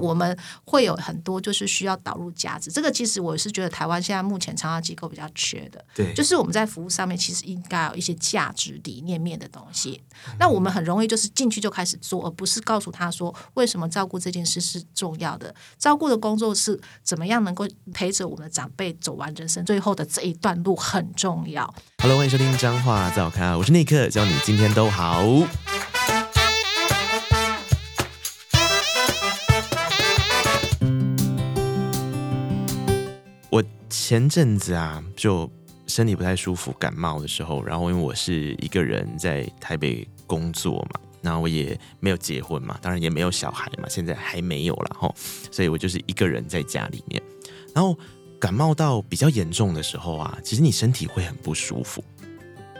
我们会有很多就是需要导入价值，这个其实我是觉得台湾现在目前长照机构比较缺的，对，就是我们在服务上面其实应该有一些价值理念面的东西。那我们很容易就是进去就开始做，而不是告诉他说为什么照顾这件事是重要的，照顾的工作是怎么样能够陪着我们的长辈走完人生最后的这一段路很重要。Hello，欢迎收听彰话噪咖，我是内克，教你今天都好。前阵子啊，就身体不太舒服，感冒的时候，然后因为我是一个人在台北工作嘛，然后我也没有结婚嘛，当然也没有小孩嘛，现在还没有了哈，所以我就是一个人在家里面，然后感冒到比较严重的时候啊，其实你身体会很不舒服，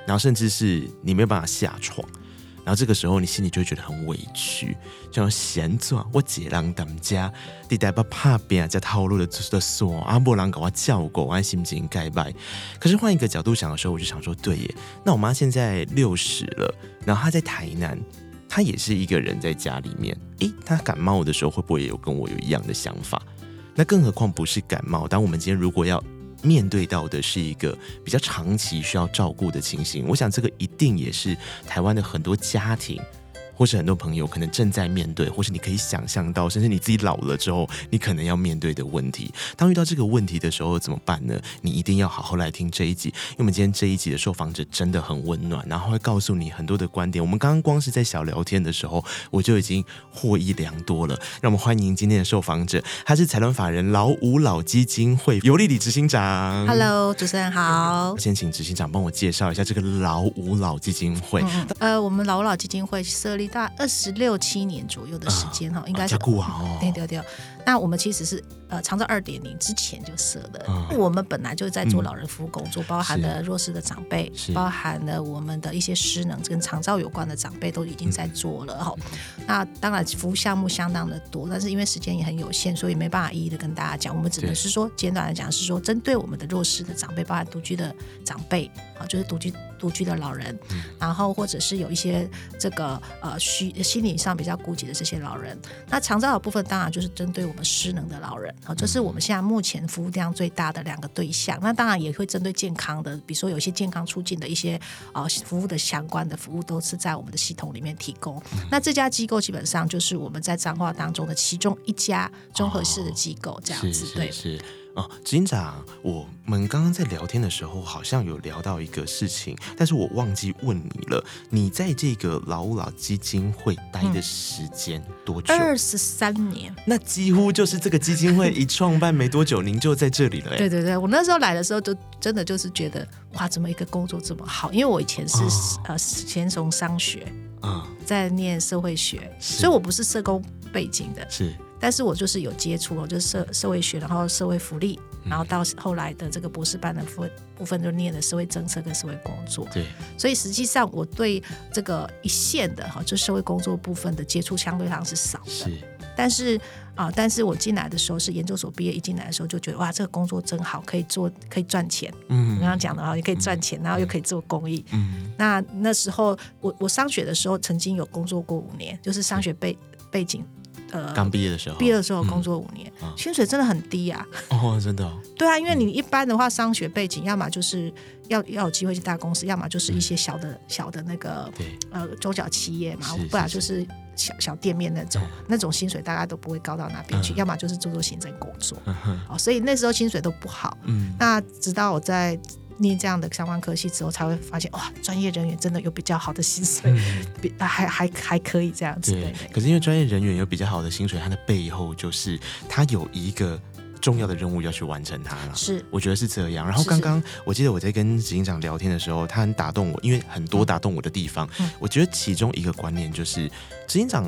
然后甚至是你没有办法下床。然后这个时候，你心里就会觉得很委屈，就像闲坐我姐郎当家，地带把怕变在套路的的说阿波郎搞我叫过，我心情该拜。可是换一个角度想的时候，我就想说，对耶，那我妈现在六十了，然后她在台南，她也是一个人在家里面。诶，她感冒的时候会不会也有跟我有一样的想法？那更何况不是感冒，当我们今天如果要。面对到的是一个比较长期需要照顾的情形，我想这个一定也是台湾的很多家庭。或是很多朋友可能正在面对，或是你可以想象到，甚至你自己老了之后，你可能要面对的问题。当遇到这个问题的时候，怎么办呢？你一定要好好来听这一集，因为我们今天这一集的受访者真的很温暖，然后会告诉你很多的观点。我们刚刚光是在小聊天的时候，我就已经获益良多了。让我们欢迎今天的受访者，他是财团法人老五老基金会尤丽丽执行长。Hello，主持人好。先请执行长帮我介绍一下这个老五老基金会。嗯、呃，我们老五老基金会设立。大概二十六七年左右的时间哈，应该是。对对对。那我们其实是呃，长照二点零之前就设的。我们本来就在做老人服务工作，包含了弱势的长辈，包含了我们的一些失能跟长照有关的长辈都已经在做了哈。那当然服务项目相当的多，但是因为时间也很有限，所以没办法一一的跟大家讲。我们只能是说简短的讲，是说针对我们的弱势的长辈，包含独居的长辈啊，就是独居独居的老人，然后或者是有一些这个呃需心理上比较孤寂的这些老人。那长照的部分当然就是针对我们。失能的老人，啊，这是我们现在目前服务量最大的两个对象。那当然也会针对健康的，比如说有一些健康促进的一些啊服务的相关的服务，都是在我们的系统里面提供。那这家机构基本上就是我们在彰化当中的其中一家综合式的机构，这样子，对。哦，执行长，我们刚刚在聊天的时候，好像有聊到一个事情，但是我忘记问你了。你在这个老吾老基金会待的时间多久？二十三年。那几乎就是这个基金会一创办没多久，您就在这里了。对对对，我那时候来的时候，就真的就是觉得，哇，怎么一个工作这么好？因为我以前是、哦、呃，先从商学，啊、嗯，在念社会学，所以我不是社工背景的，是。但是我就是有接触哦，就是社社会学，然后社会福利，然后到后来的这个博士班的部分部分就念的社会政策跟社会工作。对，所以实际上我对这个一线的哈，就社会工作部分的接触相对上是少的。是，但是啊，但是我进来的时候是研究所毕业，一进来的时候就觉得哇，这个工作真好，可以做，可以赚钱。嗯，你刚刚讲的哈，也可以赚钱，然后又可以做公益。嗯，那那时候我我上学的时候曾经有工作过五年，就是上学背背景。呃，刚毕业的时候，毕业的时候工作五年，嗯，薪水真的很低啊。哦，真的哦。对啊，因为你一般的话，商学背景，要么就是要要有机会去大公司，要么就是一些小的、嗯、小的那个呃中小企业嘛，不然就是小小店面那种，那种薪水大概都不会高到哪边去，嗯、要么就是做做行政工作。嗯哼。所以那时候薪水都不好。嗯。那直到我在。念这样的相关科系之后，才会发现哇，专业人员真的有比较好的薪水，嗯、比还还还可以这样子。可是因为专业人员有比较好的薪水，它的背后就是他有一个重要的任务要去完成它了。是，我觉得是这样。然后刚刚我记得我在跟执行长聊天的时候，他很打动我，因为很多打动我的地方。嗯、我觉得其中一个观念就是，执行长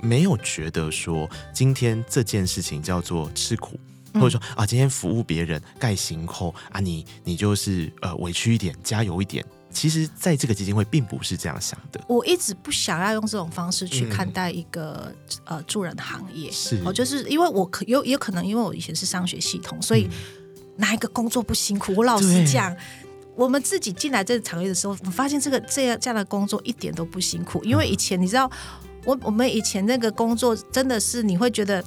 没有觉得说今天这件事情叫做吃苦。或者说啊，今天服务别人盖行扣啊，你你就是呃委屈一点，加油一点。其实，在这个基金会并不是这样想的。我一直不想要用这种方式去看待一个、嗯、呃助人行业，是哦，就是因为我可有也可能因为我以前是商学系统，所以哪一个工作不辛苦？我老实讲，我们自己进来这个行业的时候，我发现这个这样这样的工作一点都不辛苦，因为以前你知道，我我们以前那个工作真的是你会觉得。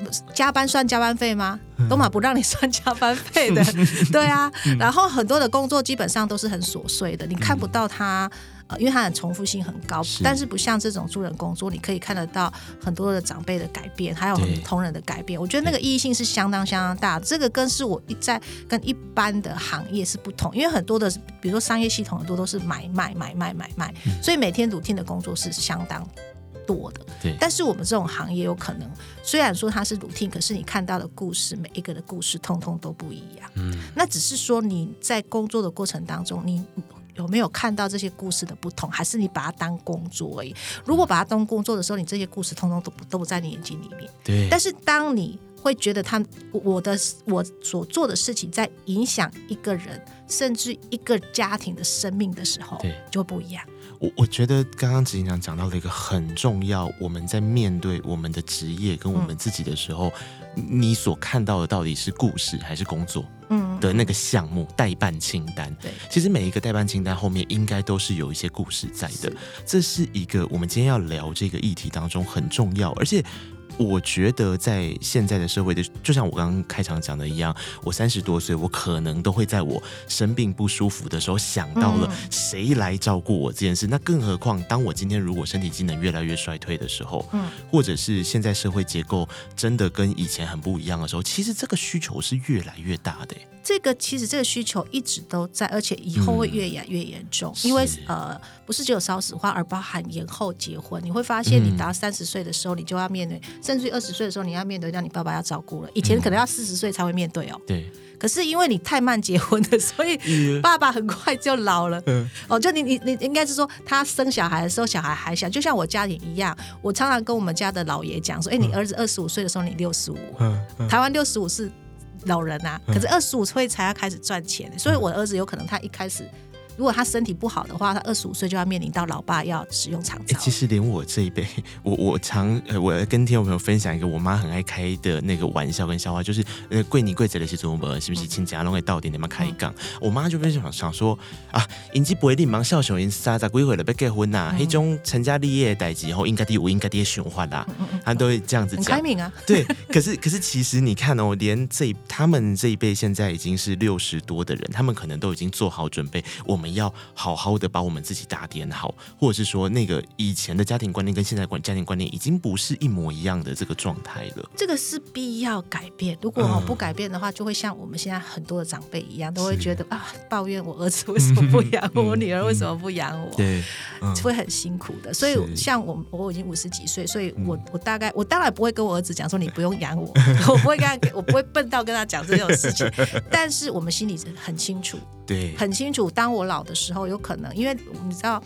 呃，加班算加班费吗？都嘛不让你算加班费的，对啊。然后很多的工作基本上都是很琐碎的，你看不到它。因为它很重复性很高，但是不像这种助人工作，你可以看得到很多的长辈的改变，还有很多同仁的改变。我觉得那个意义性是相当相当大。这个跟是我一在跟一般的行业是不同，因为很多的，比如说商业系统很多都是买卖买卖买卖，所以每天 routine 的工作是相当多的。对，但是我们这种行业有可能，虽然说它是 routine，可是你看到的故事，每一个的故事通通都不一样。嗯，那只是说你在工作的过程当中，你。有没有看到这些故事的不同？还是你把它当工作而已？如果把它当工作的时候，你这些故事通通都不都不在你眼睛里面。对。但是当你会觉得他我的我所做的事情在影响一个人，甚至一个家庭的生命的时候，对，就不一样。我我觉得刚刚执行长讲到了一个很重要，我们在面对我们的职业跟我们自己的时候，嗯、你所看到的到底是故事还是工作？嗯，的那个项目代办清单，对，其实每一个代办清单后面应该都是有一些故事在的，这是一个我们今天要聊这个议题当中很重要，而且。我觉得在现在的社会的，就像我刚刚开场讲的一样，我三十多岁，我可能都会在我生病不舒服的时候想到了谁来照顾我这件事。嗯、那更何况，当我今天如果身体机能越来越衰退的时候，嗯，或者是现在社会结构真的跟以前很不一样的时候，其实这个需求是越来越大的。这个其实这个需求一直都在，而且以后会越演越严重，嗯、因为呃，不是只有少子化，而包含延后结婚。你会发现，你达三十岁的时候，你就要面对，嗯、甚至于二十岁的时候，你要面对让你爸爸要照顾了。以前可能要四十岁才会面对哦。对、嗯。可是因为你太慢结婚了，所以 爸爸很快就老了。嗯。哦，就你你你应该是说，他生小孩的时候，小孩还小，就像我家里一样。我常常跟我们家的老爷讲说：“哎，你儿子二十五岁的时候，你六十五。嗯。台湾六十五是。”老人啊，可是二十五岁才要开始赚钱，嗯，所以我的儿子有可能他一开始。如果他身体不好的话，他二十五岁就要面临到老爸要使用长照。其实连我这一辈，我我常呃，我跟听众朋友分享一个我妈很爱开的那个玩笑跟笑话，就是呃，贵你贵子的是祖母是不是亲家拢会到底你们开杠？我妈就非常想说啊，应该不会立马笑熊因三十几岁了要结婚呐，那种成家立业的代志后应该得有应该的循环啦，他都会这样子讲。开明啊，对，可是可是其实你看哦，连这他们这一辈现在已经是六十多的人，他们可能都已经做好准备，我们要好好的把我们自己打点好，或者是说，那个以前的家庭观念跟现在观家庭观念已经不是一模一样的这个状态了。这个是必要改变。如果不改变的话，就会像我们现在很多的长辈一样，都会觉得啊，抱怨我儿子为什么不养我，我女儿为什么不养我，对，会很辛苦的。所以像我，我已经五十几岁，所以我我大概我当然不会跟我儿子讲说你不用养我，我不会跟他，我不会笨到跟他讲这种事情。但是我们心里很清楚。对，很清楚。当我老的时候，有可能，因为你知道，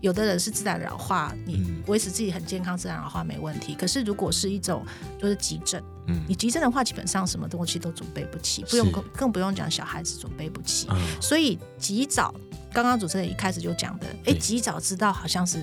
有的人是自然老化，你维持自己很健康，自然老化没问题。可是如果是一种就是急症，嗯，你急症的话，基本上什么东西都准备不起，不用更更不用讲小孩子准备不起。所以及早，刚刚主持人一开始就讲的，哎，及早知道好像是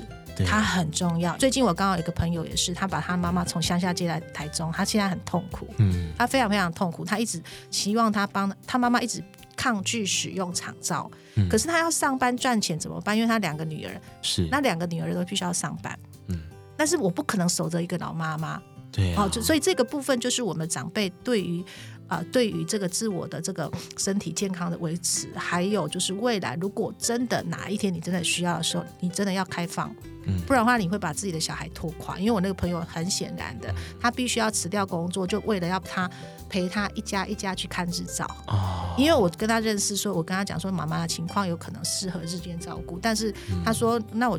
他很重要。最近我刚好有一个朋友也是，他把他妈妈从乡下接来台中，他现在很痛苦，嗯，他非常非常痛苦，他一直希望他帮他妈妈一直。抗拒使用厂照，嗯，可是他要上班赚钱怎么办？因为他两个女儿，是。那两个女儿都必须要上班，嗯，但是我不可能守着一个老妈妈，对，哦，就所以这个部分就是我们长辈对于啊，呃，对于这个自我的这个身体健康的维持，还有就是未来如果真的哪一天你真的需要的时候，你真的要开放。不然的话，你会把自己的小孩拖垮。因为我那个朋友很显然的，他必须要辞掉工作，就为了要他陪他一家一家去看日照。哦。因为我跟他认识，说我跟他讲说，妈妈的情况有可能适合日间照顾，但是他说，那我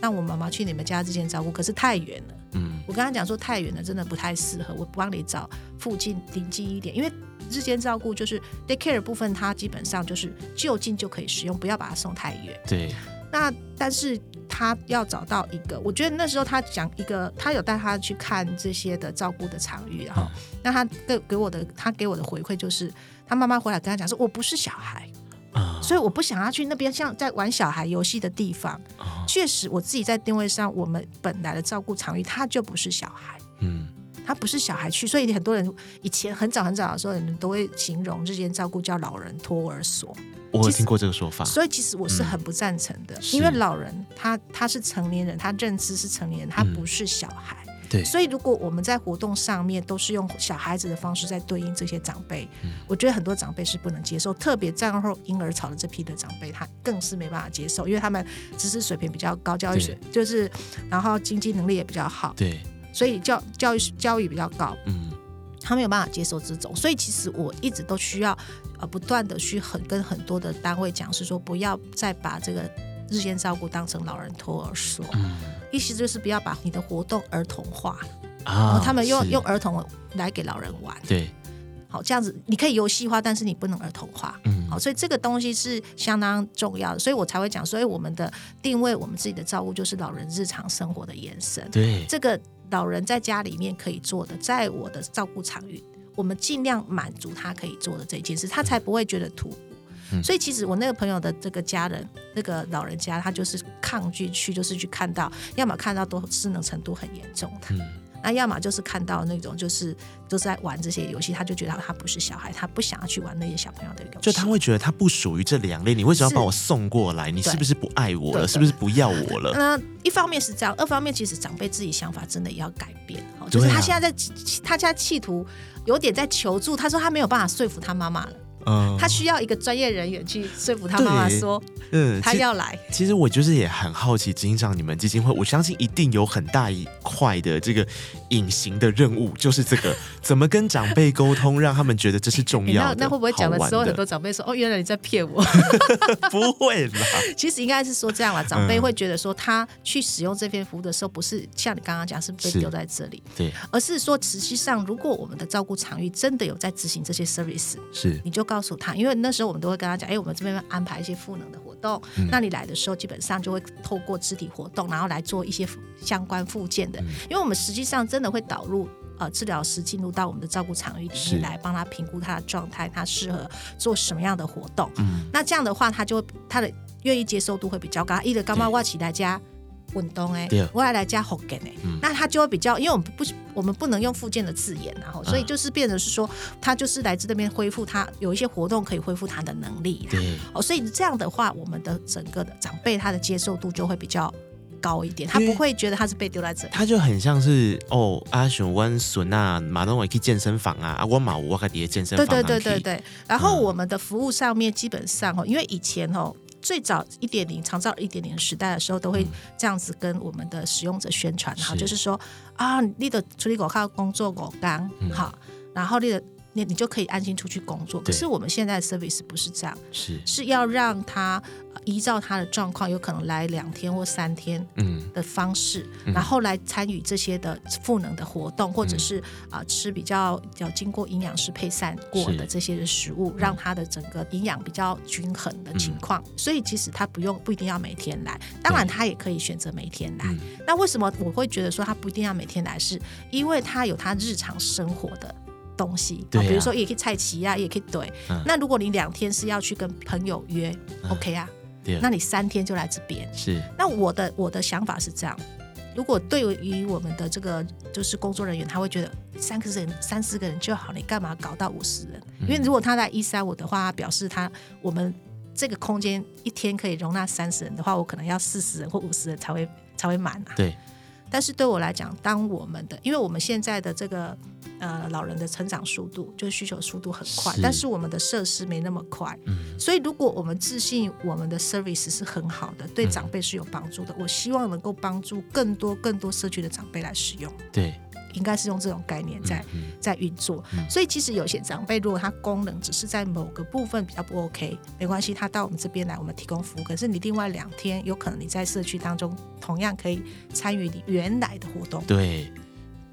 让我妈妈去你们家之间照顾，可是太远了。嗯。我跟他讲说，太远了，真的不太适合。我帮你找附近临近一点，因为日间照顾就是 daycare 部分，它基本上就是就近就可以使用，不要把它送太远。对。那但是。他要找到一个，我觉得那时候他讲一个，他有带他去看这些的照顾的场域，然后，那他给给我的，他给我的回馈就是，他妈妈回来跟他讲说，我不是小孩，所以我不想要去那边像在玩小孩游戏的地方。确实，我自己在定位上，我们本来的照顾场域，他就不是小孩，嗯，他不是小孩去，所以很多人以前很早很早的时候，人都会形容这间照顾叫老人托儿所。我有听过这个说法，所以其实我是很不赞成的，嗯、因为老人他他是成年人，他认知是成年人，他不是小孩。对，所以如果我们在活动上面都是用小孩子的方式在对应这些长辈，嗯、我觉得很多长辈是不能接受，特别战后婴儿潮的这批的长辈，他更是没办法接受，因为他们知识水平比较高，教育水就是，然后经济能力也比较好，对，所以教教育教育比较高，嗯，他没有办法接受这种，所以其实我一直都需要呃不断的去很跟很多的单位讲，是说不要再把这个。日间照顾当成老人托儿所，嗯，意思就是不要把你的活动儿童化，啊、然后他们用用儿童来给老人玩，对，好，这样子你可以游戏化，但是你不能儿童化，嗯，好，所以这个东西是相当重要的，所以我才会讲，所以我们的定位，我们自己的照顾就是老人日常生活的延伸，对，这个老人在家里面可以做的，在我的照顾场域，我们尽量满足他可以做的这件事，他才不会觉得突兀。嗯、所以其实我那个朋友的这个家人，那个老人家，他就是抗拒去，就是去看到，要么看到都失能程度很严重的，嗯、那要么就是看到那种就是都在玩这些游戏，他就觉得他不是小孩，他不想要去玩那些小朋友的游戏，就他会觉得他不属于这两类，你为什么要把我送过来？你是不是不爱我了？是不是不要我了？那一方面是这样，二方面其实长辈自己想法真的也要改变，就是他现在在他家企图有点在求助，他说他没有办法说服他妈妈了。嗯，他需要一个专业人员去说服他妈妈说，嗯，他要来。其实我就是也很好奇，执行长，你们基金会，我相信一定有很大一块的这个隐形的任务，就是这个怎么跟长辈沟通，让他们觉得这是重要的。那会不会讲的时候，很多长辈说，哦，原来你在骗我？不会啦，其实应该是说这样啦，长辈会觉得说，他去使用这篇服务的时候，不是像你刚刚讲，是被丢在这里，对，而是说，实际上，如果我们的照顾场域真的有在执行这些 service，是，你就告。告诉他，因为那时候我们都会跟他讲，哎，我们这边安排一些赋能的活动，嗯、那你来的时候基本上就会透过肢体活动，然后来做一些相关附件的，嗯、因为我们实际上真的会导入呃治疗师进入到我们的照顾场域里面来帮他评估他的状态，他适合做什么样的活动。嗯、那这样的话，他就会他的愿意接受度会比较高。一的刚刚我起大家。运动哎，我要来加福建哎，那他就会比较，因为我们不，我们不能用复健的字眼，然后所以就是变成是说，他就是来自那边恢复，他有一些活动可以恢复他的能力，对，哦，所以这样的话，我们的整个的长辈他的接受度就会比较高一点，他不会觉得他是被丢在这里，他就很像是哦，阿雄温孙啊，马东伟去健身房啊，阿我马我开底下健身房，对对对对对，然后我们的服务上面基本上哦，因为以前哦。最早一点零长照一点零时代的时候，都会这样子跟我们的使用者宣传，哈、嗯，就是说啊，你的处理狗靠工作狗干好，然后你的。你你就可以安心出去工作。可是我们现在的 service 不是这样，是是要让他依照他的状况，有可能来两天或三天，嗯的方式，嗯、然后来参与这些的赋能的活动，嗯、或者是啊、呃、吃比较要经过营养师配膳过的这些的食物，让他的整个营养比较均衡的情况。嗯、所以其实他不用不一定要每天来，当然他也可以选择每天来。嗯、那为什么我会觉得说他不一定要每天来？是因为他有他日常生活的。东西，比如说也可以菜齐呀，也可以对。那如果你两天是要去跟朋友约，OK 啊？那你三天就来这边。是。那我的我的想法是这样，如果对于我们的这个就是工作人员，他会觉得三个人、三四个人就好，你干嘛搞到五十人？因为如果他在一三五的话，表示他我们这个空间一天可以容纳三十人的话，我可能要四十人或五十人才会才会满啊。对。但是对我来讲，当我们的，因为我们现在的这个呃老人的成长速度，就是需求速度很快，是。但是我们的设施没那么快，嗯，所以如果我们自信我们的 service 是很好的，对长辈是有帮助的，嗯，我希望能够帮助更多更多社区的长辈来使用，对。应该是用这种概念在在运作，所以其实有些长辈如果他功能只是在某个部分比较不 OK，没关系，他到我们这边来，我们提供服务。可是你另外两天，有可能你在社区当中同样可以参与你原来的活动，对，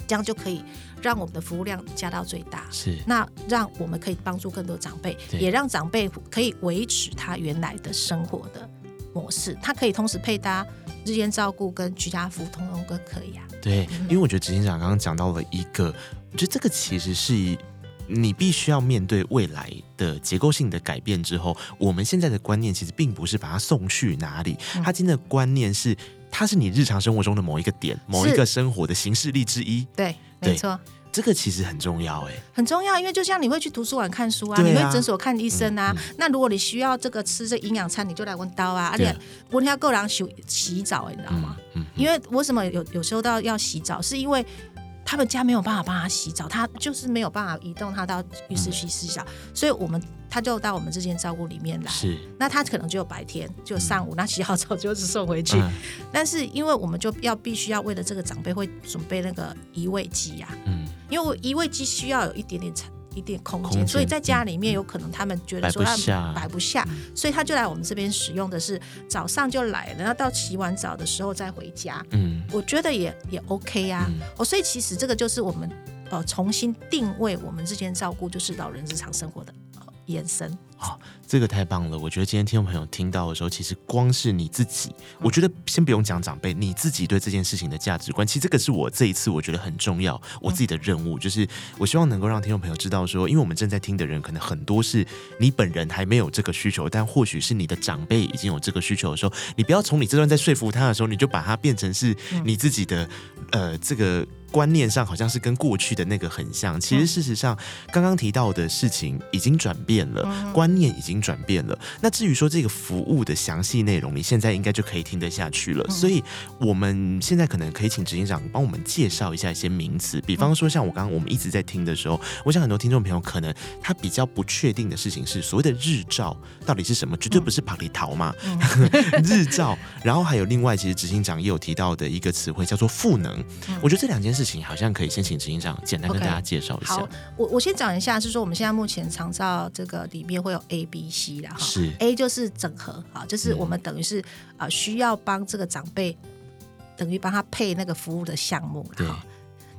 这样就可以让我们的服务量加到最大。是，那让我们可以帮助更多长辈，也让长辈可以维持他原来的生活的模式，它可以同时配搭日间照顾跟居家服务，通通都可以啊。对，因为我觉得执行长刚刚讲到了一个，我觉得这个其实是你必须要面对未来的结构性的改变之后，我们现在的观念其实并不是把它送去哪里，它今天的观念是，它是你日常生活中的某一个点，某一个生活的形式力之一。对，没错。这个其实很重要哎，很重要，因为就像你会去图书馆看书啊，啊你会诊所看医生啊，嗯嗯、那如果你需要这个吃这营养餐，你就来问刀啊，而且温要够狼洗洗澡，你知道吗？因为为什么有有时候到要洗澡，是因为。他们家没有办法帮他洗澡，他就是没有办法移动他到浴室去洗澡，嗯、所以我们他就到我们这间照顾里面来。是，那他可能就有白天，就上午，嗯、那洗好澡就是送回去。嗯、但是因为我们就要必须要为了这个长辈会准备那个移位机呀，嗯，因为我移位机需要有一点点一点空间，空，所以在家里面有可能他们觉得说他们摆不下，所以他就来我们这边使用的是早上就来了，然后到洗完澡的时候再回家。嗯，我觉得也也 OK 啊。哦、嗯，所以其实这个就是我们呃重新定位我们之间照顾，就是老人日常生活的呃延伸。好，这个太棒了！我觉得今天听众朋友听到的时候，其实光是你自己，我觉得先不用讲长辈，你自己对这件事情的价值观，其实这个是我这一次我觉得很重要，我自己的任务，就是我希望能够让听众朋友知道说，因为我们正在听的人，可能很多是你本人还没有这个需求，但或许是你的长辈已经有这个需求的时候，你不要从你这段在说服他的时候，你就把它变成是你自己的，呃，这个。观念上好像是跟过去的那个很像，其实事实上，刚刚提到的事情已经转变了，观念已经转变了。那至于说这个服务的详细内容，你现在应该就可以听得下去了。所以我们现在可能可以请执行长帮我们介绍一下一些名词，比方说像我刚刚我们一直在听的时候，我想很多听众朋友可能他比较不确定的事情是所谓的日照到底是什么，绝对不是跑里桃嘛，日照。然后还有另外，其实执行长也有提到的一个词汇叫做赋能。我觉得这两件事。事情好像可以先请执行长简单跟大家介绍一下。Okay, 好，我我先讲一下，是说我们现在目前长照这个里面会有 A、B、C 的哈。是 A 就是整合啊，就是我们等于是啊、嗯、需要帮这个长辈，等于帮他配那个服务的项目。对。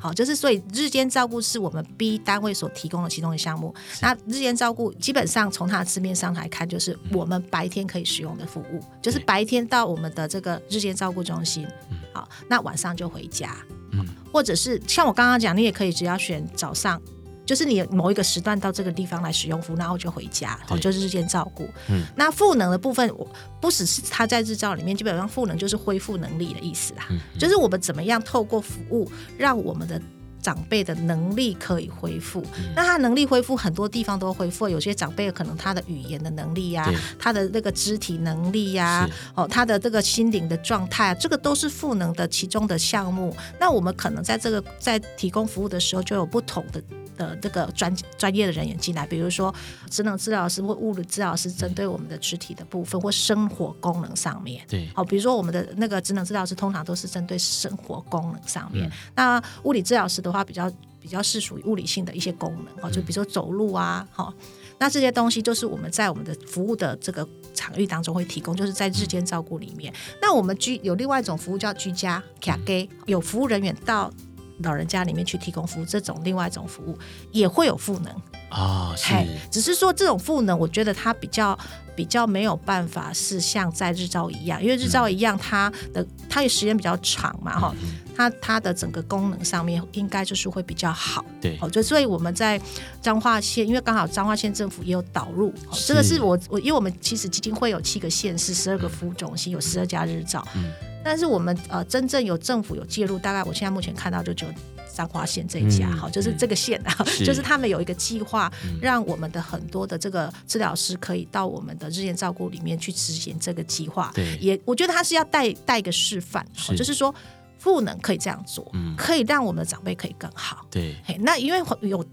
好，就是所以日间照顾是我们 B 单位所提供的其中的项目。那日间照顾基本上从它的字面上来看，就是我们白天可以使用的服务，嗯、就是白天到我们的这个日间照顾中心，对好，那晚上就回家。嗯，或者是像我刚刚讲，你也可以只要选早上，就是你某一个时段到这个地方来使用服务，然后就回家，对就是日间照顾。嗯，那赋能的部分，我不只是他在日照里面，基本上赋能就是恢复能力的意思啦。嗯，就是我们怎么样透过服务让我们的。长辈的能力可以恢复，嗯、那他能力恢复很多地方都恢复。有些长辈可能他的语言的能力呀、啊，他的那个肢体能力呀、啊，哦，他的这个心灵的状态，这个都是赋能的其中的项目。那我们可能在这个在提供服务的时候，就有不同的。的这个专专业的人员进来，比如说职能治疗师或物理治疗师，针对我们的肢体的部分或生活功能上面，对，好，比如说我们的那个职能治疗师通常都是针对生活功能上面，嗯、那物理治疗师的话比较比较是属于物理性的一些功能，哦，就比如说走路啊，好，那这些东西就是我们在我们的服务的这个场域当中会提供，就是在日间照顾里面。嗯、那我们居有另外一种服务叫居家卡给，有服务人员到。老人家里面去提供服务，这种另外一种服务也会有赋能。啊，哦、是，只是说这种赋能，我觉得它比较比较没有办法是像在日照一样，因为日照一样，它的它的时间比较长嘛，哈、嗯，它它的整个功能上面应该就是会比较好，对，哦，就所以我们在彰化县，因为刚好彰化县政府也有导入，是。这个是我我因为我们其实基金会有七个县市，十二个服务中心，有十二家日照。嗯但是我们呃真正有政府有介入，大概我现在目前看到就只有彰化县这一家，好、嗯，就是这个县啊，是就是他们有一个计划，让我们的很多的这个治疗师可以到我们的日间照顾里面去执行这个计划。对，也我觉得他是要带带一个示范，是就是说赋能可以这样做，嗯、可以让我们的长辈可以更好。对，那因为有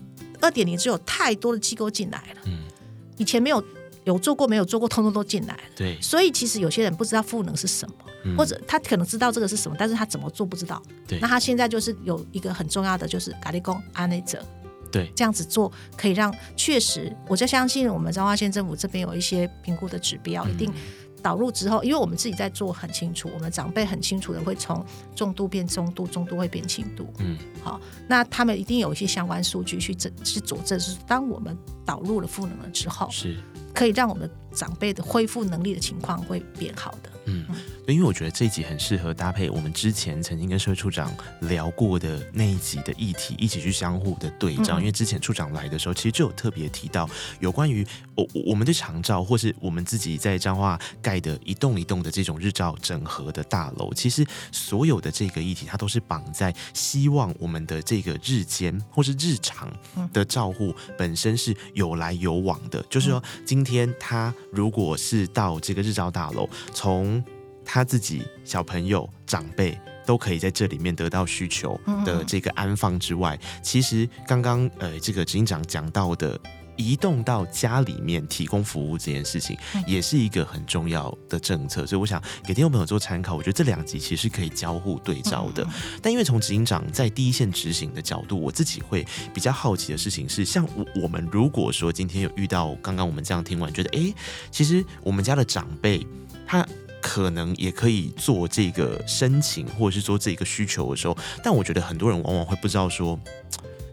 二点零，只有太多的机构进来了，嗯，以前没有。有做过没有做过，通通都进来了。对，所以其实有些人不知道赋能是什么，嗯、或者他可能知道这个是什么，但是他怎么做不知道。对，那他现在就是有一个很重要的，就是咖喱工安内者。对，这样子做可以让确实，我就相信我们彰化县政府这边有一些评估的指标，嗯、一定导入之后，因为我们自己在做很清楚，我们长辈很清楚的会从重度变中度，中度会变轻度。嗯，好，那他们一定有一些相关数据去证去佐证，是当我们。导入了赋能了之后，是可以让我们长辈的恢复能力的情况会变好的。嗯，因为我觉得这一集很适合搭配我们之前曾经跟社会处长聊过的那一集的议题，一起去相互的对照。因为之前处长来的时候，其实就有特别提到有关于我我们的长照，或是我们自己在彰化盖的一栋一栋的这种日照整合的大楼，其实所有的这个议题，它都是绑在希望我们的这个日间或是日常的照护本身是有来有往的。就是说，今天他如果是到这个日照大楼，从他自己小朋友长辈都可以在这里面得到需求的这个安放之外，其实刚刚呃这个执行长讲到的移动到家里面提供服务这件事情，也是一个很重要的政策。所以我想给听众朋友做参考，我觉得这两集其实是可以交互对照的。但因为从执行长在第一线执行的角度，我自己会比较好奇的事情是，像我我们如果说今天有遇到刚刚我们这样听完，觉得哎，其实我们家的长辈他。可能也可以做这个申请，或者是做这个需求的时候，但我觉得很多人往往会不知道说，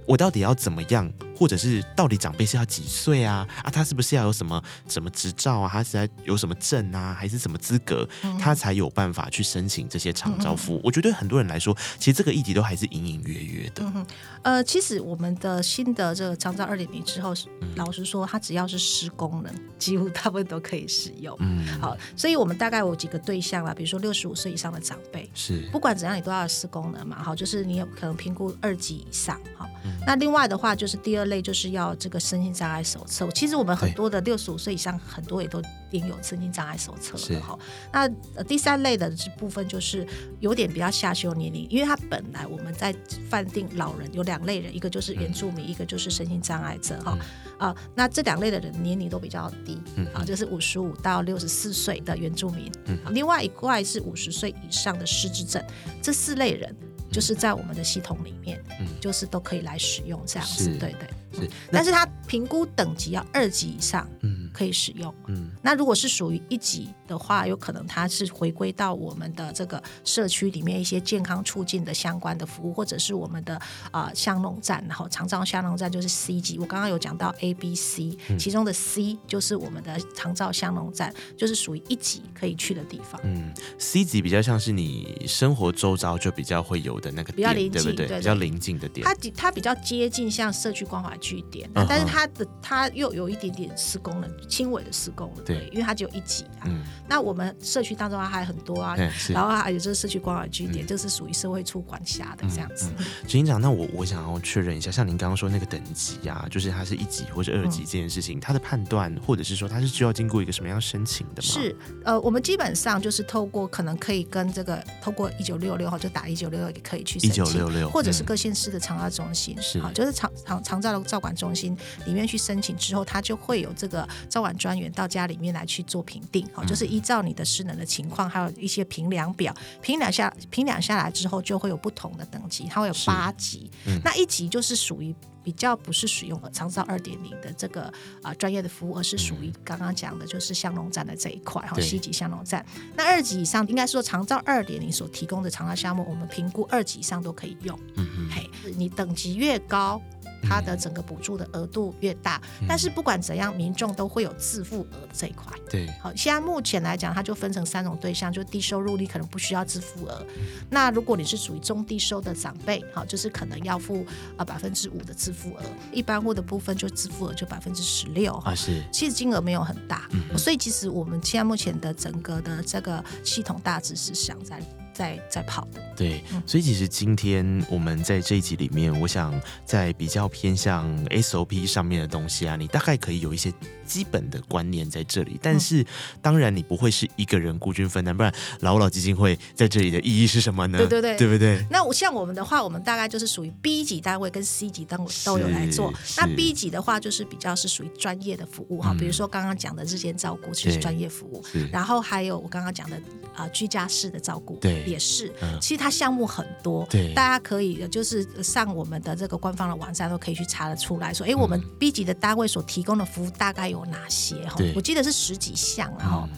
我到底要怎么样。或者是到底长辈是要几岁啊？啊，他是不是要有什么什么执照啊？他是在有什么证啊？还是什么资格，他才有办法去申请这些长照服务？嗯、我觉得很多人来说，其实这个议题都还是隐隐约约的。嗯呃，其实我们的新的这个长照二点零之后，嗯、老实说，它只要是施工人，几乎大部分都可以使用。嗯，好，所以我们大概有几个对象啦，比如说六十五岁以上的长辈，是不管怎样，你都要施工人嘛。好，就是你有可能评估二级以上。好，嗯、那另外的话就是第二。类就是要这个身心障碍手册。其实我们很多的六十五岁以上，很多也都领有身心障碍手册了哈。那第三类的这部分就是有点比较下修年龄，因为他本来我们在判定老人有两类人，一个就是原住民，嗯、一个就是身心障碍者哈。啊、嗯呃，那这两类的人年龄都比较低，啊，就是五十五到六十四岁的原住民，嗯、另外一块是五十岁以上的失智症，这四类人。就是在我们的系统里面，嗯，就是都可以来使用这样子，对对。是，但是他评估等级要二级以上，嗯，可以使用，嗯。那如果是属于一级的话，有可能它是回归到我们的这个社区里面一些健康促进的相关的服务，或者是我们的啊香农站，然后长照香农站就是 C 级。我刚刚有讲到 A、B、C，其中的 C 就是我们的长照香农站，就是属于一级可以去的地方。嗯，C 级比较像是你生活周遭就比较会有的那个点，比较临近，对不对？对，比较临近的点。它它比较接近像社区关怀据点，但是它的它又有一点点施工了，轻微的施工了，对，因为它只有一级啊。那我们社区当中还很多啊，然后还有就是社区关怀据点，这是属于社会处管辖的这样子。执行长，那我我想要确认一下，像您刚刚说那个等级啊，就是它是一级或者二级这件事情，它的判断或者是说它是需要经过一个什么样申请的吗？是呃，我们基本上就是透过可能可以跟这个透过一九六六号就打一九六六也可以去申请，一九六六或者是各县市的长照中心是啊，就是长长长照的照管中心。里面去申请之后，它就会有这个照管专员到家里面来去做评定，好，就是依照你的失能的情况，还有一些评量表，评量下评量下来之后，就会有不同的等级，它会有八级，嗯、那一级就是属于比较不是使用长照二点零的这个啊专业的服务，而是属于刚刚讲的就是香农站的这一块，哈对，C 级香农站。那二级以上应该说长照二点零所提供的长照项目，我们评估二级以上都可以用，嗯嗯嘿，你等级越高。它的整个补助的额度越大，但是不管怎样，民众都会有自付额这一块。对，好，现在目前来讲，它就分成三种对象，就低收入，你可能不需要自付额。那如果你是属于中低收的长辈，好，就是可能要付呃百分之五的自付额。一般户的部分就自付额就百分之十六。啊，是。其实金额没有很大，所以其实我们现在目前的整个的这个系统大致是想在。在在跑的，对，所以其实今天我们在这一集里面，我想在比较偏向 SOP 上面的东西啊，你大概可以有一些基本的观念在这里。但是当然你不会是一个人孤军奋战，不然老老基金会在这里的意义是什么呢？对对对，对不对？那我像我们的话，我们大概就是属于 B 级单位跟 C 级单位都有来做。那 B 级的话，就是比较是属于专业的服务哈，嗯、比如说刚刚讲的日间照顾就是专业服务，然后还有我刚刚讲的啊、呃、居家式的照顾，对。也是，其实它项目很多，对，大家可以就是上我们的这个官方的网站都可以去查得出来说，哎，我们 B 级的单位所提供的服务大概有哪些？哈，我记得是十几项，然后。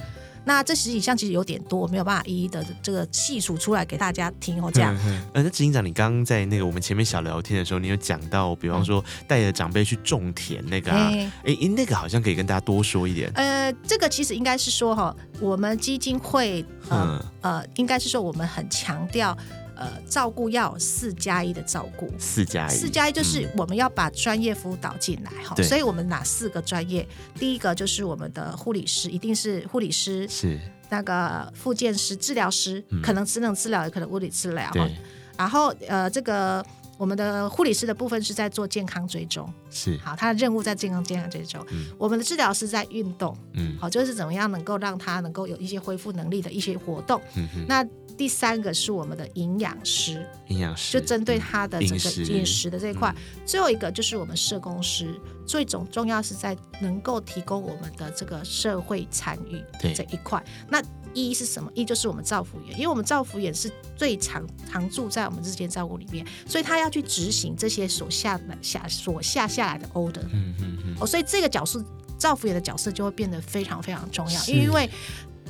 那这十几项其实有点多，没有办法一一的这个细数出来给大家听哦。这样，呃，那执行长，你刚刚在那个我们前面小聊天的时候，你有讲到，比方说带着长辈去种田那个啊，哎、欸欸，那个好像可以跟大家多说一点。呃，这个其实应该是说哈，我们基金会呃呃，应该是说我们很强调。呃，照顾要四加一的照顾，四加一，四加一就是我们要把专业辅导进来哈、嗯，所以我们哪四个专业？第一个就是我们的护理师，一定是护理师，是。那个复健师、治疗师、嗯，可能职能治疗，也可能物理治疗。对，然后呃，这个我们的护理师的部分是在做健康追踪，是。好，他的任务在健康健康追踪、嗯。我们的治疗师在运动，嗯，好，就是怎么样能够让他能够有一些恢复能力的一些活动，嗯哼，那。第三个是我们的营养师，营养师就针对他的整个饮食的这一块。最后一个就是我们社工师，最重重要是在能够提供我们的这个社会参与这一块。那一是什么？一就是我们造福员，因为我们造福员是最常常住在我们日间照顾里面，所以他要去执行这些所下下所下下来的 order。嗯嗯嗯。哦，所以这个角色造福员的角色就会变得非常非常重要，因为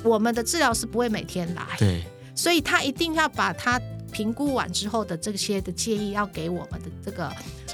我们的治疗师不会每天来。对。所以他一定要把他评估完之后的这些的建议要给我们的这个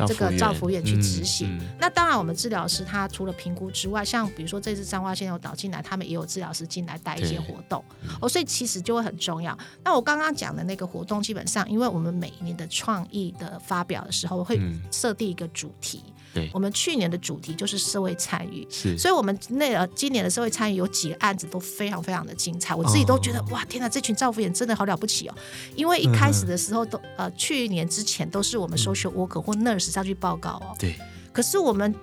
这个照服员去执行。嗯嗯。那当然，我们治疗师他除了评估之外，像比如说这次彰化县有导进来，他们也有治疗师进来带一些活动哦，所以其实就会很重要。那我刚刚讲的那个活动，基本上因为我们每一年的创意的发表的时候会设定一个主题。对，我们去年的主题就是社会参与，是，所以我们那呃今年的社会参与有几个案子都非常非常的精彩，我自己都觉得、哦、哇，天哪，这群照服员真的好了不起哦！因为一开始的时候都、嗯、呃，去年之前都是我们 social worker 或 nurse 上去报告哦，对，可是我们。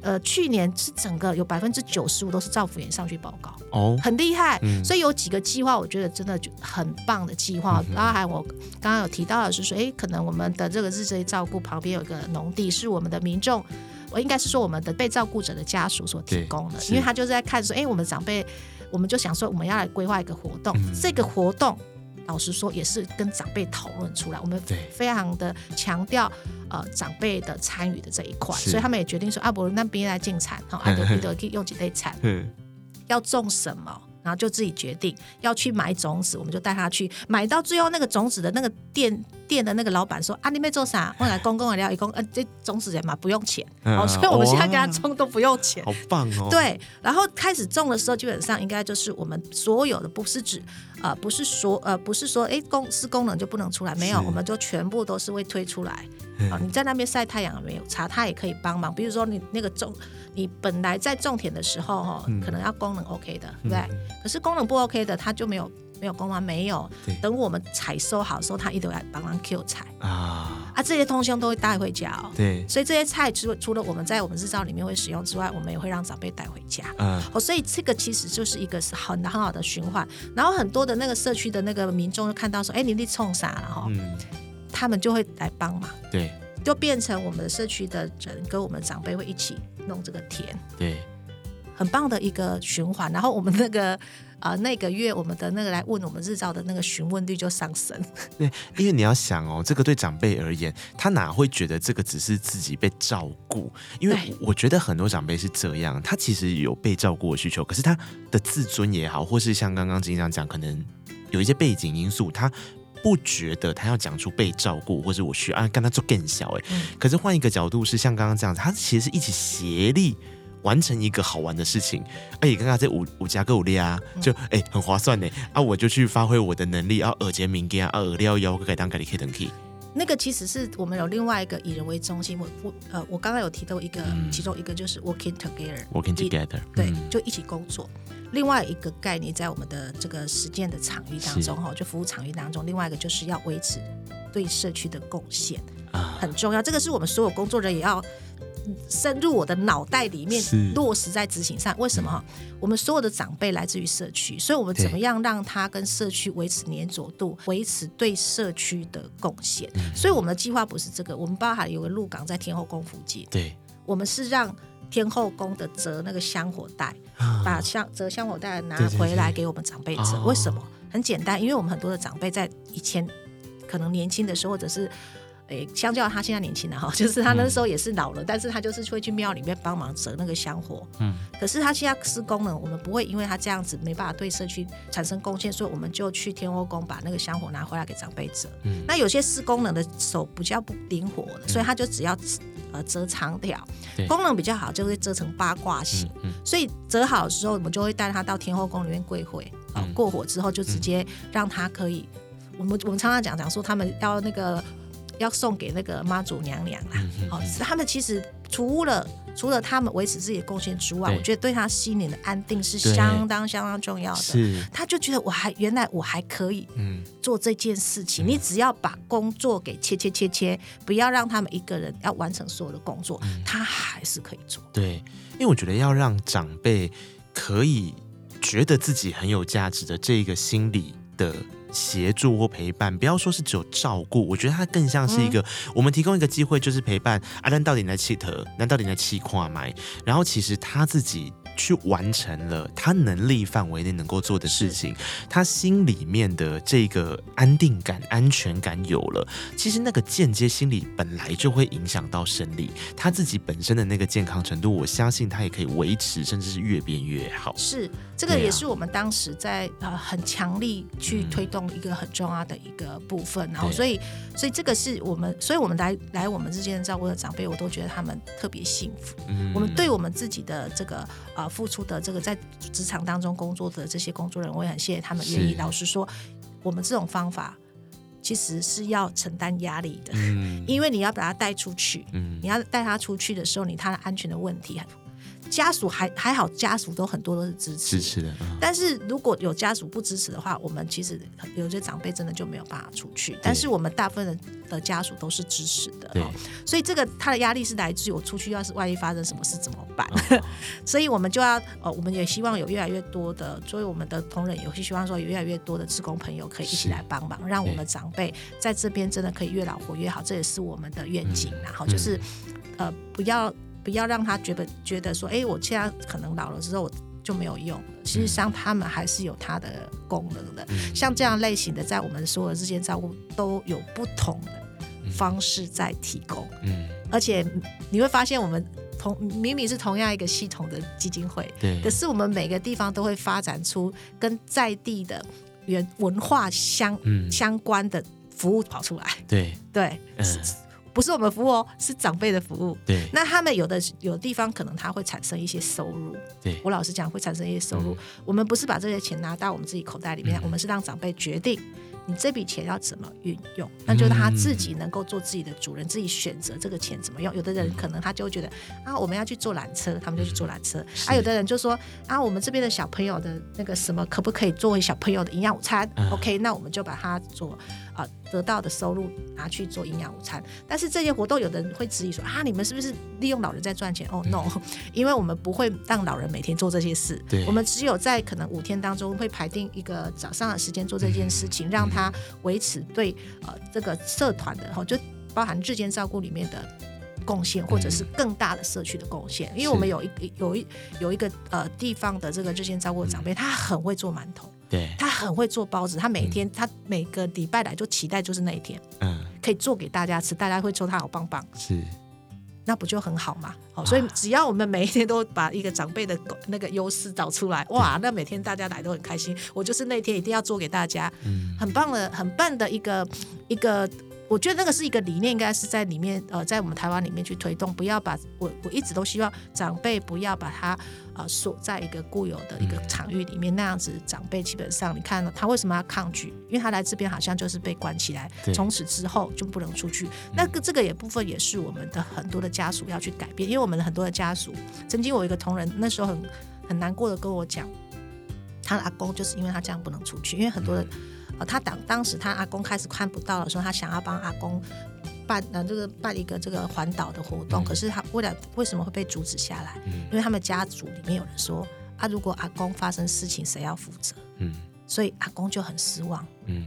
呃，去年是整个有百分之九十五都是照服员上去报告哦，很厉害、嗯。所以有几个计划，我觉得真的就很棒的计划。然后还我刚刚有提到的是说，哎，可能我们的这个日间照顾旁边有一个农地，是我们的民众，我应该是说我们的被照顾者的家属所提供的，因为他就是在看说，哎，我们长辈，我们就想说我们要来规划一个活动，嗯、这个活动。老实说，也是跟长辈讨论出来，我们非常的强调呃长辈的参与的这一块，所以他们也决定说，阿伯那边来进产，哈，阿德彼得可以用几类产，要种什么。然后就自己决定要去买种子，我们就带他去买。到最后那个种子的那个店店的那个老板说：“啊，你没做啥？我来公公聊一公，呃，这种子人嘛不用钱。嗯”哦，所以我们现在给他种都不用钱，好棒哦。对，然后开始种的时候，基本上应该就是我们所有的，不是指呃，不是说呃，不是说哎，公司功能就不能出来，没有，我们就全部都是会推出来。啊、哦，你在那边晒太阳没有差，他也可以帮忙。比如说你那个种，你本来在种田的时候哈、嗯，可能要功能 OK 的，对不对？嗯、可是功能不 OK 的，他就没有没有功能，没有。等我们采收好的时候，他一定来帮忙 Q 采啊啊，这些东西都会带回家哦。对，所以这些菜除除了我们在我们日照里面会使用之外，我们也会让长辈带回家。嗯，哦，所以这个其实就是一个是很很好的循环。然后很多的那个社区的那个民众就看到说，哎，你你冲啥了哈？嗯。他们就会来帮忙，对，就变成我们的社区的人跟我们长辈会一起弄这个田，对，很棒的一个循环。然后我们那个啊、呃、那个月我们的那个来问我们日照的那个询问率就上升，对，因为你要想哦，这个对长辈而言，他哪会觉得这个只是自己被照顾？因为我觉得很多长辈是这样，他其实有被照顾的需求，可是他的自尊也好，或是像刚刚经常讲，可能有一些背景因素，他。不觉得他要讲出被照顾，或者我需要跟他做更小哎、嗯，可是换一个角度是像刚刚这样子，他其实是一起协力完成一个好玩的事情。哎、欸，刚刚这五五加个五力啊，就哎、欸、很划算呢啊，我就去发挥我的能力啊，耳尖敏感啊，耳料腰可以当给你可以等可以。那个其实是我们有另外一个以人为中心，我我呃我刚刚有提到一个、嗯，其中一个就是 working together，working together，对、嗯，就一起工作。另外一个概念在我们的这个实践的场域当中哈，就服务场域当中，另外一个就是要维持对社区的贡献啊，很重要。这个是我们所有工作人也要深入我的脑袋里面落实在执行上。为什么哈？我们所有的长辈来自于社区，所以我们怎么样让他跟社区维持黏着度，维持对社区的贡献？所以我们的计划不是这个，我们包含有个鹿港在天后宫附近，对，我们是让。天后宫的折那个香火袋，把香折香火袋拿回来给我们长辈折。为什么？很简单，因为我们很多的长辈在以前可能年轻的时候，或者是诶，相较他现在年轻了哈，就是他那时候也是老了，嗯、但是他就是会去庙里面帮忙折那个香火。嗯，可是他现在施工呢，我们不会因为他这样子没办法对社区产生贡献，所以我们就去天后宫把那个香火拿回来给长辈折。嗯，那有些施工人的手比较不灵活的，所以他就只要呃折长条，对功能比较好就会折成八卦形。嗯，嗯所以折好的时候，我们就会带他到天后宫里面跪会，啊、嗯，过火之后就直接让他可以，嗯、我们我们常常讲讲说他们要那个。要送给那个妈祖娘娘啦，好、嗯嗯，他们其实除了除了他们维持自己的贡献之外，我觉得对他心灵的安定是相当相当重要的。是，他就觉得我还原来我还可以做这件事情。嗯、你只要把工作给切切切切，不要让他们一个人要完成所有的工作，嗯、他还是可以做。对，因为我觉得要让长辈可以觉得自己很有价值的这个心理的。协助或陪伴，不要说是只有照顾，我觉得它更像是一个，嗯、我们提供一个机会，就是陪伴。阿、啊、丹到底在气头，那到底在气跨麦，然后其实他自己。去完成了他能力范围内能够做的事情，他心里面的这个安定感、安全感有了。其实那个间接心理本来就会影响到生理，他自己本身的那个健康程度，我相信他也可以维持，甚至是越变越好。是，这个也是我们当时在呃很强力去推动一个很重要的一个部分。嗯、然后，所以，所以这个是我们，所以我们来来我们之间照顾的长辈，我都觉得他们特别幸福。嗯，我们对我们自己的这个。啊，付出的这个在职场当中工作的这些工作人员，我也很谢谢他们愿意。老实说，我们这种方法其实是要承担压力的，嗯，因为你要把他带出去，嗯，你要带他出去的时候，你他的安全的问题很。家属还还好，家属都很多都是支持，支持的。嗯、但是如果有家属不支持的话，我们其实有些长辈真的就没有办法出去。但是我们大部分的家属都是支持的，对。所以这个他的压力是来自于我出去，要是万一发生什么事怎么办？哦、所以我们就要呃，我们也希望有越来越多的，作为我们的同仁也会希望说有越来越多的职工朋友可以一起来帮忙，让我们长辈在这边真的可以越老活越好，这也是我们的愿景。然后、嗯、就是、嗯、呃，不要。不要让他觉得觉得说，哎，我现在可能老了之后就没有用了。实际上，他们还是有它的功能的。嗯、像这样类型的，在我们所有的日间照顾都有不同的方式在提供。嗯，而且你会发现，我们同明明是同样一个系统的基金会，对，可是我们每个地方都会发展出跟在地的原文化相、嗯、相关的服务跑出来。对对。对嗯不是我们服务哦，是长辈的服务。对，那他们有的有的地方可能他会产生一些收入。对，我老实讲会产生一些收入。嗯、我们不是把这些钱拿到我们自己口袋里面，嗯、我们是让长辈决定。你这笔钱要怎么运用？那就是他自己能够做自己的主人，嗯、自己选择这个钱怎么用。有的人可能他就会觉得啊，我们要去坐缆车，他们就去坐缆车。嗯、啊，有的人就说啊，我们这边的小朋友的那个什么，可不可以作为小朋友的营养午餐、嗯、？OK，那我们就把它做啊，得到的收入拿去做营养午餐。但是这些活动，有的人会质疑说啊，你们是不是利用老人在赚钱？哦、oh,，no，因为我们不会让老人每天做这些事。对，我们只有在可能五天当中会排定一个早上的时间做这件事情，嗯、让他维持对呃这个社团的哈，就包含日间照顾里面的贡献，或者是更大的社区的贡献。嗯、因为我们有一有一有一个呃地方的这个日间照顾的长辈，嗯、他很会做馒头，对，他很会做包子，他每天、嗯、他每个礼拜来就期待就是那一天，嗯，可以做给大家吃，大家会说他好棒棒，是。那不就很好嘛？好，所以只要我们每一天都把一个长辈的那个优势找出来，哇，那每天大家来都很开心。我就是那天一定要做给大家，嗯很棒的、很棒的一个一个。我觉得那个是一个理念，应该是在里面，呃，在我们台湾里面去推动，不要把我我一直都希望长辈不要把他呃锁在一个固有的一个场域里面，嗯、那样子长辈基本上你看他为什么要抗拒？因为他来这边好像就是被关起来，从此之后就不能出去。那个这个也部分也是我们的很多的家属要去改变，因为我们的很多的家属，曾经我有一个同仁那时候很很难过的跟我讲，他的阿公就是因为他这样不能出去，因为很多的。嗯他当当时他阿公开始看不到的时候，他想要帮阿公办呃这个办一个这个环岛的活动，嗯、可是他为了为什么会被阻止下来？嗯、因为他们家族里面有人说啊，如果阿公发生事情，谁要负责？嗯，所以阿公就很失望。嗯，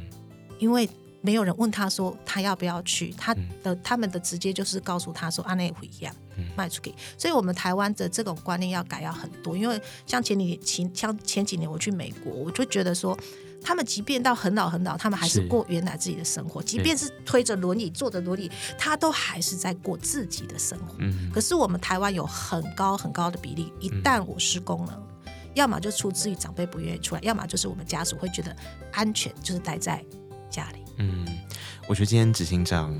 因为没有人问他说他要不要去，他的、嗯、他们的直接就是告诉他说啊，那不一样，卖出去。所以我们台湾的这种观念要改要很多，因为像前几年前像前几年我去美国，我就觉得说。他们即便到很老很老，他们还是过原来自己的生活。即便是推着轮椅、坐着轮椅，他都还是在过自己的生活。嗯。可是我们台湾有很高很高的比例，一旦我失功了，嗯、要么就出自于长辈不愿意出来，要么就是我们家属会觉得安全，就是待在家里。嗯，我觉得今天执行长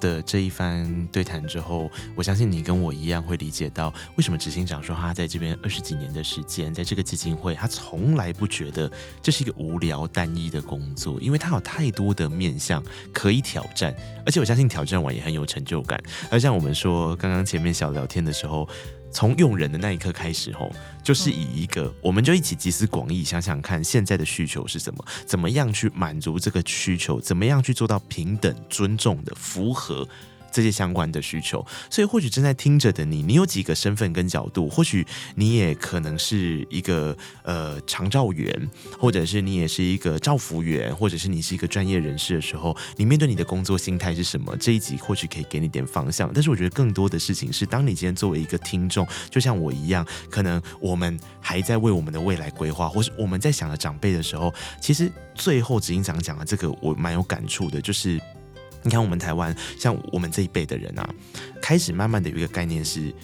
的这一番对谈之后，我相信你跟我一样会理解到，为什么执行长说他在这边二十几年的时间，在这个基金会，他从来不觉得这是一个无聊单一的工作，因为他有太多的面向可以挑战，而且我相信挑战完也很有成就感。而像我们说刚刚前面小聊天的时候。从用人的那一刻开始，吼，就是以一个，我们就一起集思广益，想想看现在的需求是什么，怎么样去满足这个需求，怎么样去做到平等、尊重的符合。这些相关的需求，所以或许正在听着的你，你有几个身份跟角度，或许你也可能是一个呃长照员，或者是你也是一个照服员，或者是你是一个专业人士的时候，你面对你的工作心态是什么？这一集或许可以给你点方向。但是我觉得更多的事情是，当你今天作为一个听众，就像我一样，可能我们还在为我们的未来规划，或是我们在想着长辈的时候，其实最后执行长讲的这个，我蛮有感触的，就是。你看，我们台湾像我们这一辈的人啊，开始慢慢的有一个概念是，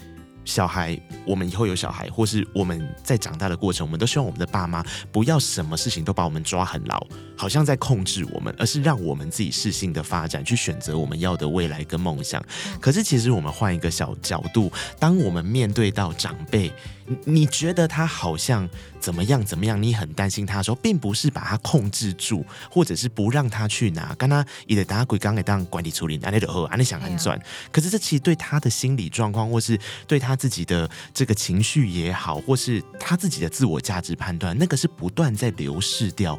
小孩，我们以后有小孩，或是我们在长大的过程，我们都希望我们的爸妈不要什么事情都把我们抓很牢，好像在控制我们，而是让我们自己适性的发展，去选择我们要的未来跟梦想。可是，其实我们换一个小角度，当我们面对到长辈。你觉得他好像怎么样怎么样？你很担心他的时候，并不是把他控制住，或者是不让他去拿，跟他也得打鬼刚给当管理处理，安内的喝，安内想很转。可是这其实对他的心理状况，或是对他自己的这个情绪也好，或是他自己的自我价值判断，那个是不断在流逝掉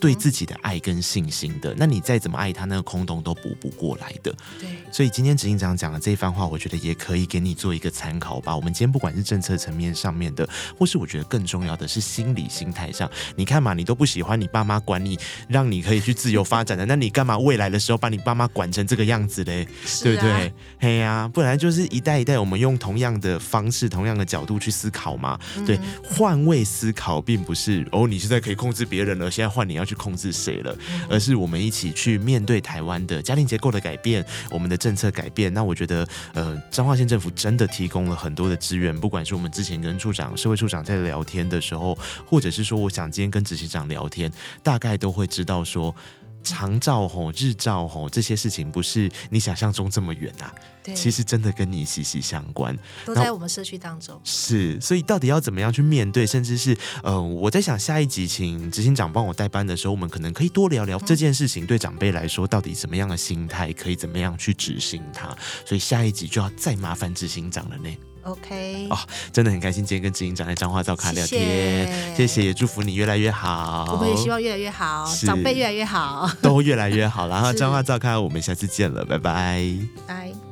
对自己的爱跟信心的。那你再怎么爱他，那个空洞都补不过来的。对。所以今天执行长讲的这一番话，我觉得也可以给你做一个参考吧。我们今天不管是政策层面上。上面的，或是我觉得更重要的是心理心态上。你看嘛，你都不喜欢你爸妈管你，让你可以去自由发展的，那你干嘛未来的时候把你爸妈管成这个样子嘞？啊、对不对？嘿呀、啊，不然就是一代一代，我们用同样的方式、同样的角度去思考嘛。嗯、对，换位思考，并不是哦，你现在可以控制别人了，现在换你要去控制谁了，嗯、而是我们一起去面对台湾的家庭结构的改变，我们的政策改变。那我觉得，呃，彰化县政府真的提供了很多的资源，不管是我们之前跟处长、社会处长在聊天的时候，或者是说，我想今天跟执行长聊天，大概都会知道说，长照吼、日照吼这些事情，不是你想象中这么远啊。对，其实真的跟你息息相关，都在我们社区当中。是，所以到底要怎么样去面对，甚至是呃，我在想下一集请执行长帮我代班的时候，我们可能可以多聊聊这件事情对长辈来说到底什么样的心态，可以怎么样去执行它。所以下一集就要再麻烦执行长了呢。OK，哦，真的很开心今天跟执行长在彰化照咖聊天，谢谢，谢谢，也祝福你越来越好，我们也希望越来越好，长辈越来越好，都越来越好。然后彰化照咖，我们下次见了，拜拜，拜。